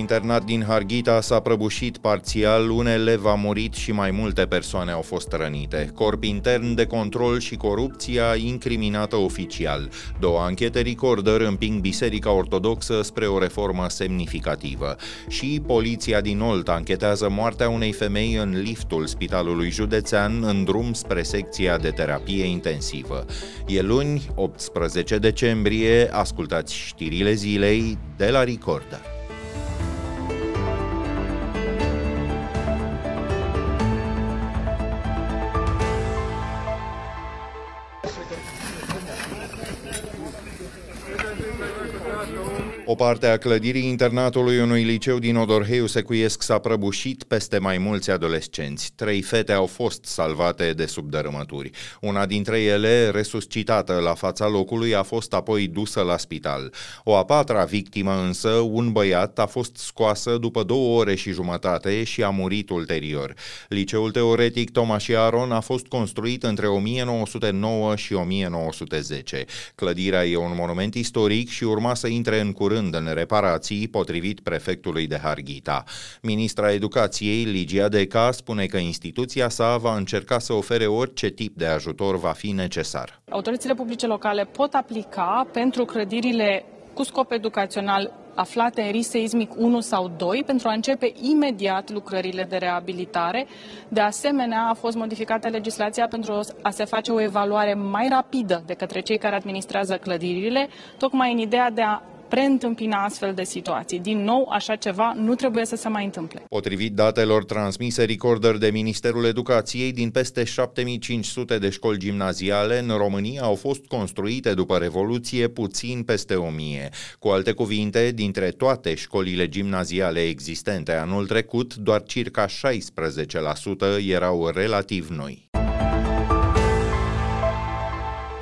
internat din Harghita s-a prăbușit parțial, un elev a murit și mai multe persoane au fost rănite. Corp intern de control și corupția incriminată oficial. Două anchete recorder împing Biserica Ortodoxă spre o reformă semnificativă. Și poliția din Olt anchetează moartea unei femei în liftul spitalului județean în drum spre secția de terapie intensivă. E luni, 18 decembrie, ascultați știrile zilei de la Recorder. Parte a clădirii internatului unui liceu din Odorheiu Secuiesc s-a prăbușit peste mai mulți adolescenți. Trei fete au fost salvate de sub dărâmături. Una dintre ele, resuscitată la fața locului, a fost apoi dusă la spital. O a patra victimă însă, un băiat, a fost scoasă după două ore și jumătate și a murit ulterior. Liceul teoretic Tomaș Aron a fost construit între 1909 și 1910. Clădirea e un monument istoric și urma să intre în curând curând în reparații, potrivit prefectului de Harghita. Ministra Educației, Ligia Deca, spune că instituția sa va încerca să ofere orice tip de ajutor va fi necesar. Autoritățile publice locale pot aplica pentru clădirile cu scop educațional aflate în risc seismic 1 sau 2 pentru a începe imediat lucrările de reabilitare. De asemenea, a fost modificată legislația pentru a se face o evaluare mai rapidă de către cei care administrează clădirile, tocmai în ideea de a preîntâmpina astfel de situații. Din nou, așa ceva nu trebuie să se mai întâmple. Potrivit datelor transmise recorder de Ministerul Educației, din peste 7500 de școli gimnaziale în România au fost construite după Revoluție puțin peste 1000. Cu alte cuvinte, dintre toate școlile gimnaziale existente anul trecut, doar circa 16% erau relativ noi.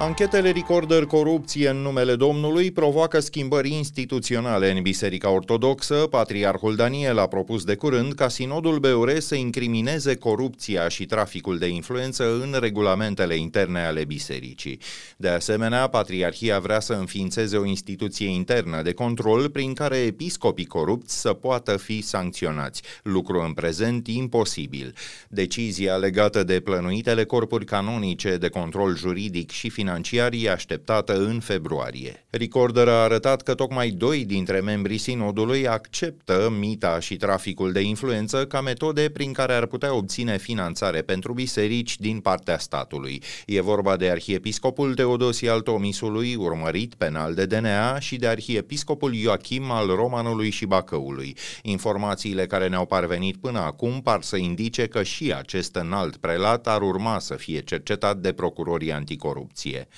Anchetele Recorder Corupție în numele Domnului provoacă schimbări instituționale în Biserica Ortodoxă. Patriarhul Daniel a propus de curând ca Sinodul BUR să incrimineze corupția și traficul de influență în regulamentele interne ale bisericii. De asemenea, Patriarhia vrea să înființeze o instituție internă de control prin care episcopii corupți să poată fi sancționați, lucru în prezent imposibil. Decizia legată de plănuitele corpuri canonice de control juridic și financiar financiarii așteptată în februarie. Recorder a arătat că tocmai doi dintre membrii sinodului acceptă mita și traficul de influență ca metode prin care ar putea obține finanțare pentru biserici din partea statului. E vorba de arhiepiscopul Teodosie al Tomisului, urmărit penal de DNA, și de arhiepiscopul Ioachim al Romanului și Bacăului. Informațiile care ne-au parvenit până acum par să indice că și acest înalt prelat ar urma să fie cercetat de procurorii anticorupție familie.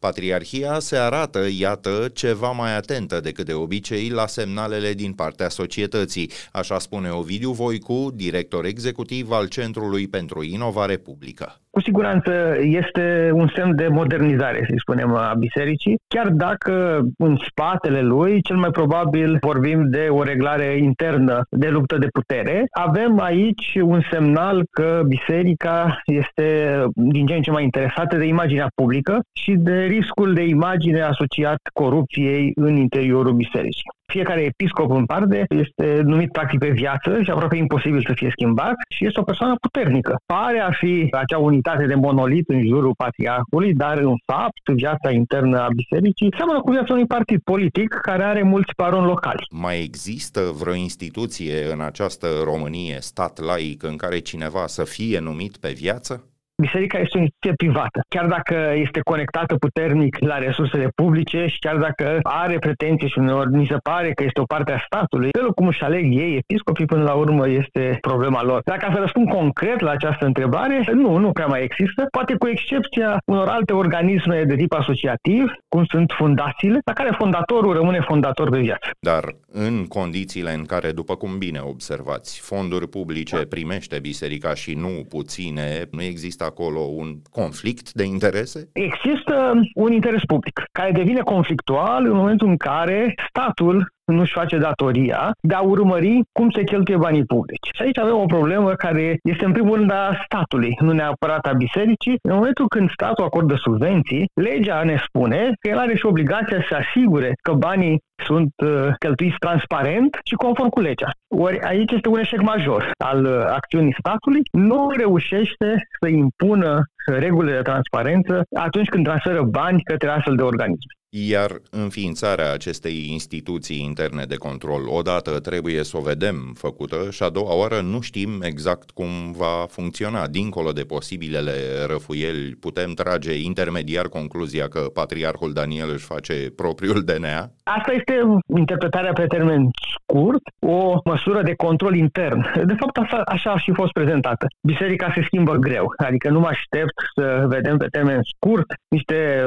Patriarhia se arată, iată, ceva mai atentă decât de obicei la semnalele din partea societății, așa spune Ovidiu Voicu, director executiv al Centrului pentru Inovare Publică cu siguranță este un semn de modernizare, să spunem, a bisericii, chiar dacă în spatele lui, cel mai probabil vorbim de o reglare internă de luptă de putere. Avem aici un semnal că biserica este din ce în ce mai interesată de imaginea publică și de riscul de imagine asociat corupției în interiorul bisericii. Fiecare episcop în parte este numit practic pe viață și aproape imposibil să fie schimbat și este o persoană puternică. Pare a fi acea unitate de monolit în jurul patriarhului, dar în fapt viața internă a bisericii seamănă cu viața unui partid politic care are mulți paroni locali. Mai există vreo instituție în această Românie, stat laic, în care cineva să fie numit pe viață? Biserica este o instituție privată. Chiar dacă este conectată puternic la resursele publice și chiar dacă are pretenții și uneori ni se pare că este o parte a statului, felul cum își aleg ei, episcopii, până la urmă, este problema lor. Dacă să răspund concret la această întrebare, nu, nu prea mai există, poate cu excepția unor alte organisme de tip asociativ, cum sunt fundațiile, la care fondatorul rămâne fondator de viață. Dar în condițiile în care, după cum bine observați, fonduri publice primește biserica și nu puține, nu există acolo un conflict de interese? Există un interes public care devine conflictual în momentul în care statul nu-și face datoria de a urmări cum se cheltuie banii publici. Și aici avem o problemă care este în primul rând a statului, nu neapărat a bisericii. În momentul când statul acordă subvenții, legea ne spune că el are și obligația să asigure că banii sunt uh, cheltuiți transparent și conform cu legea. Ori aici este un eșec major al uh, acțiunii statului. Nu reușește să impună regulile de transparență atunci când transferă bani către astfel de organisme. Iar înființarea acestei instituții interne de control, odată trebuie să o vedem făcută și a doua oară nu știm exact cum va funcționa. Dincolo de posibilele răfuieli, putem trage intermediar concluzia că Patriarhul Daniel își face propriul DNA? Asta este interpretarea pe termen scurt, o măsură de control intern. De fapt, așa, așa a și fost prezentată. Biserica se schimbă greu, adică nu mă aștept să vedem pe termen scurt niște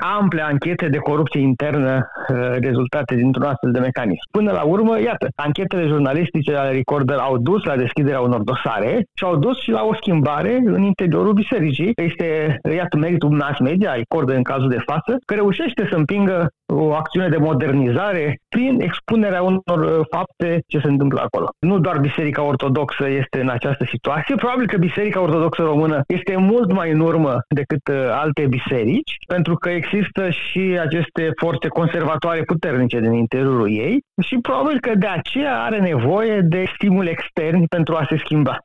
ample anchete de corupție internă uh, rezultate dintr-un astfel de mecanism. Până la urmă, iată, anchetele jurnalistice ale Recorder au dus la deschiderea unor dosare și au dus și la o schimbare în interiorul bisericii. Este, iată, meritul mass media, Recorder în cazul de față, că reușește să împingă o acțiune de modernizare prin expunerea unor uh, fapte ce se întâmplă acolo. Nu doar Biserica Ortodoxă este în această situație, probabil că Biserica Ortodoxă Română este mult mai în urmă decât uh, alte biserici, pentru că există și aceste forțe conservatoare puternice din interiorul ei și probabil că de aceea are nevoie de stimuli externi pentru a se schimba.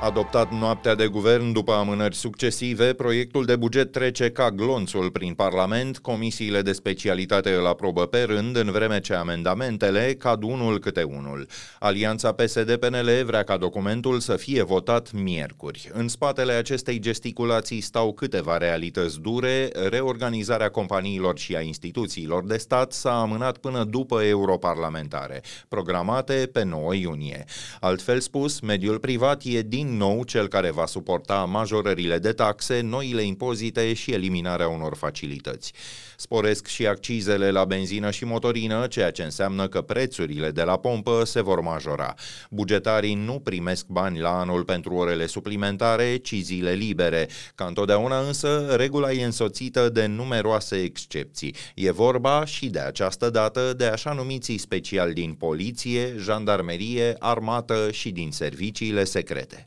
Adoptat noaptea de guvern după amânări succesive, proiectul de buget trece ca glonțul prin Parlament, comisiile de specialitate îl aprobă pe rând, în vreme ce amendamentele cad unul câte unul. Alianța PSD-PNL vrea ca documentul să fie votat miercuri. În spatele acestei gesticulații stau câteva realități dure, reorganizarea companiilor și a instituțiilor de stat s-a amânat până după europarlamentare, programate pe 9 iunie. Altfel spus, mediul privat e din nou cel care va suporta majorările de taxe, noile impozite și eliminarea unor facilități. Sporesc și accizele la benzină și motorină, ceea ce înseamnă că prețurile de la pompă se vor majora. Bugetarii nu primesc bani la anul pentru orele suplimentare, ci zile libere. Ca întotdeauna însă, regula e însoțită de numeroase excepții. E vorba și de această dată de așa numiții special din poliție, jandarmerie, armată și din serviciile secrete.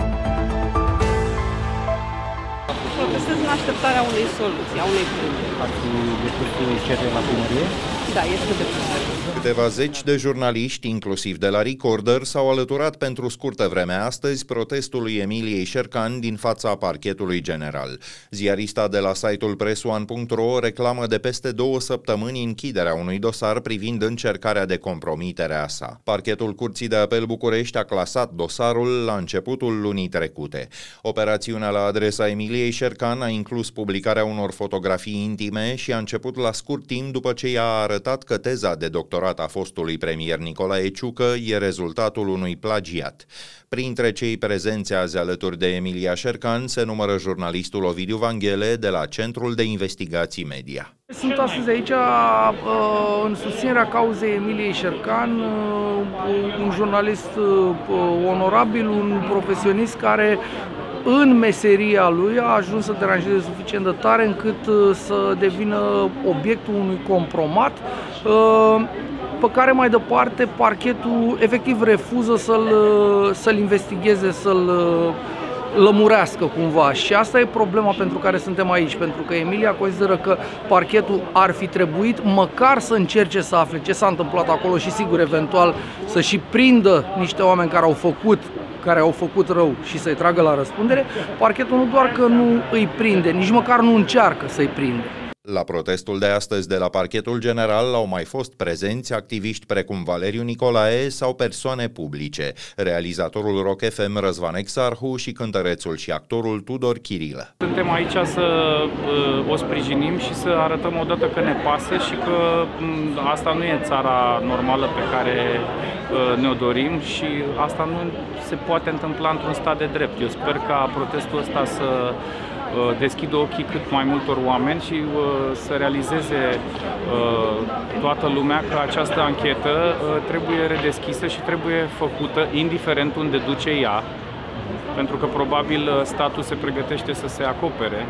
Protestez în așteptarea unei soluții, a unei plângeri. Ați depus cerere la primărie? Da, este depus. Câteva zeci de jurnaliști, inclusiv de la Recorder, s-au alăturat pentru scurtă vreme astăzi protestului Emiliei Șercan din fața parchetului general. Ziarista de la site-ul pressuan.ro reclamă de peste două săptămâni închiderea unui dosar privind încercarea de compromitere a sa. Parchetul Curții de Apel București a clasat dosarul la începutul lunii trecute. Operațiunea la adresa Emiliei Șercan a inclus publicarea unor fotografii intime și a început la scurt timp după ce i-a arătat că teza de doctorat doctorat a fostului premier Nicolae Ciucă e rezultatul unui plagiat. Printre cei prezenți azi alături de Emilia Șercan se numără jurnalistul Ovidiu Vanghele de la Centrul de Investigații Media. Sunt astăzi aici uh, în susținerea cauzei Emiliei Șercan, uh, un jurnalist uh, onorabil, un profesionist care în meseria lui a ajuns să deranjeze suficient de tare încât să devină obiectul unui compromat pe care mai departe parchetul efectiv refuză să-l, să-l investigheze, să-l lămurească cumva. Și asta e problema pentru care suntem aici, pentru că Emilia consideră că parchetul ar fi trebuit măcar să încerce să afle ce s-a întâmplat acolo și sigur eventual să și prindă niște oameni care au făcut care au făcut rău și să-i tragă la răspundere, parchetul nu doar că nu îi prinde, nici măcar nu încearcă să-i prinde. La protestul de astăzi de la parchetul general au mai fost prezenți activiști precum Valeriu Nicolae sau persoane publice, realizatorul Rock FM Răzvan Exarhu și cântărețul și actorul Tudor Chirilă. Suntem aici să uh, o sprijinim și să arătăm odată că ne pasă și că mm, asta nu e țara normală pe care uh, ne-o dorim și asta nu se poate întâmpla într-un stat de drept. Eu sper ca protestul ăsta să Uh, deschidă ochii cât mai multor oameni și uh, să realizeze uh, toată lumea că această anchetă trebuie redeschisă și trebuie făcută indiferent unde duce ea, pentru că probabil statul se pregătește să se acopere.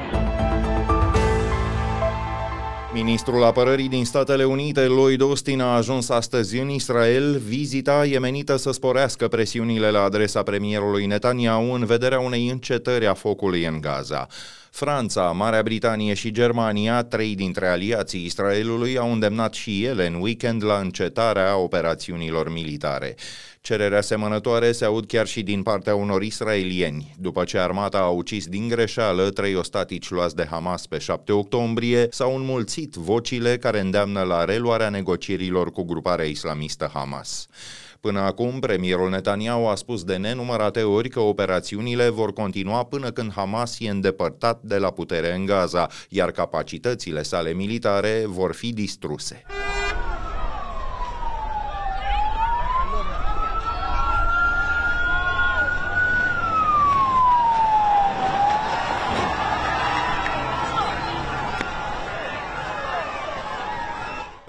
Ministrul apărării din Statele Unite, Lloyd Austin, a ajuns astăzi în Israel. Vizita e menită să sporească presiunile la adresa premierului Netanyahu în vederea unei încetări a focului în Gaza. Franța, Marea Britanie și Germania, trei dintre aliații Israelului, au îndemnat și ele în weekend la încetarea operațiunilor militare. Cerere asemănătoare se aud chiar și din partea unor israelieni. După ce armata a ucis din greșeală trei ostatici luați de Hamas pe 7 octombrie, s-au înmulțit vocile care îndeamnă la reluarea negocierilor cu gruparea islamistă Hamas. Până acum, premierul Netanyahu a spus de nenumărate ori că operațiunile vor continua până când Hamas e îndepărtat de la putere în Gaza, iar capacitățile sale militare vor fi distruse.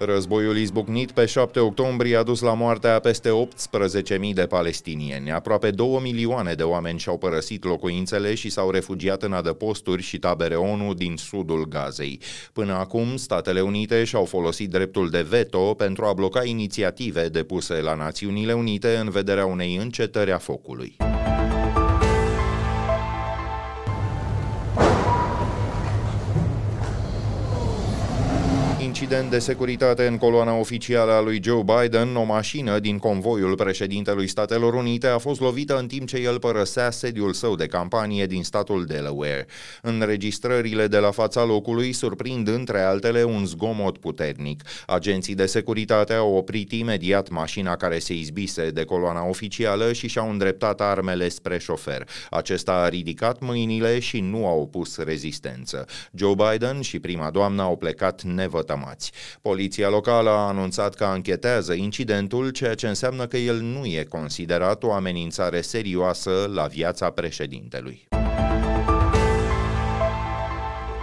Războiul izbucnit pe 7 octombrie a dus la moartea peste 18.000 de palestinieni. Aproape 2 milioane de oameni și-au părăsit locuințele și s-au refugiat în adăposturi și tabere ONU din sudul Gazei. Până acum, Statele Unite și-au folosit dreptul de veto pentru a bloca inițiative depuse la Națiunile Unite în vederea unei încetări a focului. Incident de securitate în coloana oficială a lui Joe Biden, o mașină din convoiul președintelui Statelor Unite a fost lovită în timp ce el părăsea sediul său de campanie din statul Delaware. Înregistrările de la fața locului surprind între altele un zgomot puternic. Agenții de securitate au oprit imediat mașina care se izbise de coloana oficială și și-au îndreptat armele spre șofer. Acesta a ridicat mâinile și nu a opus rezistență. Joe Biden și prima doamnă au plecat nevătămați informați. Poliția locală a anunțat că anchetează incidentul, ceea ce înseamnă că el nu e considerat o amenințare serioasă la viața președintelui.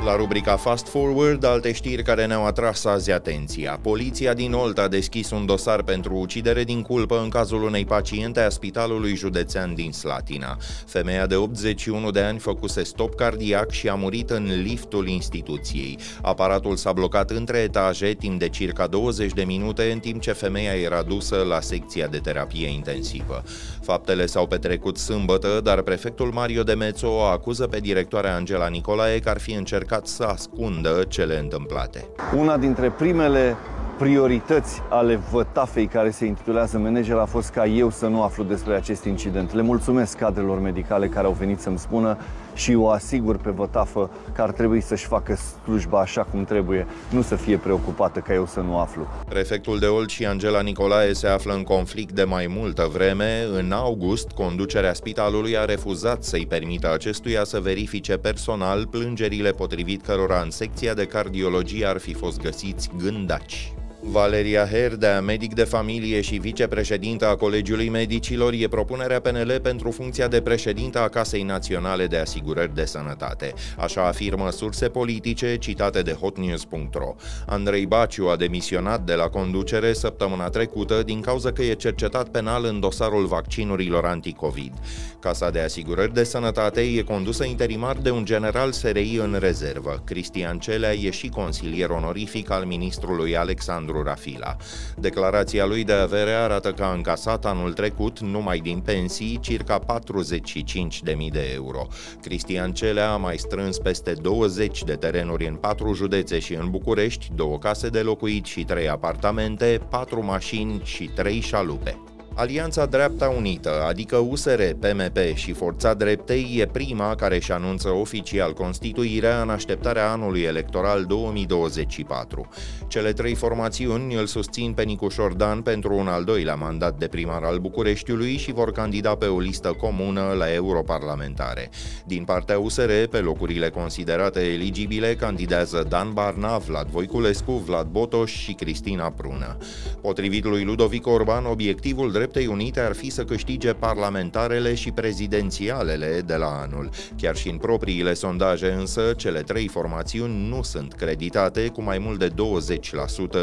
La rubrica Fast Forward, alte știri care ne-au atras azi atenția. Poliția din Olt a deschis un dosar pentru ucidere din culpă în cazul unei paciente a Spitalului Județean din Slatina. Femeia de 81 de ani făcuse stop cardiac și a murit în liftul instituției. Aparatul s-a blocat între etaje timp de circa 20 de minute, în timp ce femeia era dusă la secția de terapie intensivă. Faptele s-au petrecut sâmbătă, dar prefectul Mario Demețo o acuză pe directoarea Angela Nicolae că ar fi încercat încercat să ascundă cele întâmplate. Una dintre primele priorități ale vătafei care se intitulează manager a fost ca eu să nu aflu despre acest incident. Le mulțumesc cadrelor medicale care au venit să-mi spună și o asigur pe vătafă că ar trebui să-și facă slujba așa cum trebuie, nu să fie preocupată ca eu să nu aflu. Prefectul de Olt și Angela Nicolae se află în conflict de mai multă vreme. În august, conducerea spitalului a refuzat să-i permită acestuia să verifice personal plângerile potrivit cărora în secția de cardiologie ar fi fost găsiți gândaci. Valeria Herdea, medic de familie și vicepreședintă a Colegiului Medicilor, e propunerea PNL pentru funcția de președintă a Casei Naționale de Asigurări de Sănătate. Așa afirmă surse politice citate de hotnews.ro. Andrei Baciu a demisionat de la conducere săptămâna trecută din cauza că e cercetat penal în dosarul vaccinurilor anticovid. Casa de Asigurări de Sănătate e condusă interimar de un general SRI în rezervă. Cristian Celea e și consilier onorific al ministrului Alexandru Alexandru Rafila. Declarația lui de avere arată că a încasat anul trecut, numai din pensii, circa 45.000 de euro. Cristian Celea a mai strâns peste 20 de terenuri în patru județe și în București, două case de locuit și trei apartamente, patru mașini și trei șalupe. Alianța Dreapta Unită, adică USR, PMP și Forța Dreptei, e prima care își anunță oficial constituirea în așteptarea anului electoral 2024. Cele trei formațiuni îl susțin pe Nicu Șordan pentru un al doilea mandat de primar al Bucureștiului și vor candida pe o listă comună la europarlamentare. Din partea USR, pe locurile considerate eligibile, candidează Dan Barna, Vlad Voiculescu, Vlad Botoș și Cristina Prună. Potrivit lui Ludovic Orban, obiectivul drept Dreptei Unite ar fi să câștige parlamentarele și prezidențialele de la anul. Chiar și în propriile sondaje însă, cele trei formațiuni nu sunt creditate cu mai mult de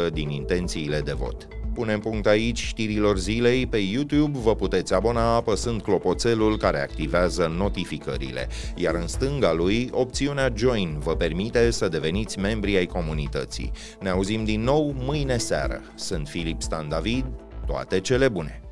20% din intențiile de vot. Punem punct aici știrilor zilei. Pe YouTube vă puteți abona apăsând clopoțelul care activează notificările. Iar în stânga lui, opțiunea Join vă permite să deveniți membri ai comunității. Ne auzim din nou mâine seară. Sunt Filip Stan David. Toate cele bune!